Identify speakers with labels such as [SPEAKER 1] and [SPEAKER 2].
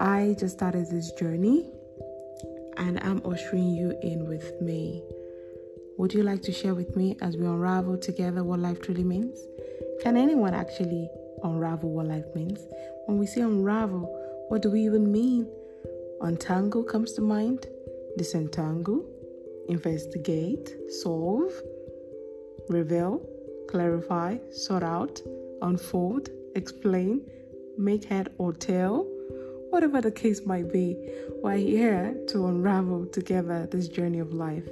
[SPEAKER 1] I just started this journey and I'm ushering you in with me. Would you like to share with me as we unravel together what life truly means? Can anyone actually unravel what life means? When we say unravel, what do we even mean? Untangle comes to mind, disentangle, investigate, solve, reveal, clarify, sort out, unfold, explain, make head or tail. Whatever the case might be, we're here to unravel together this journey of life.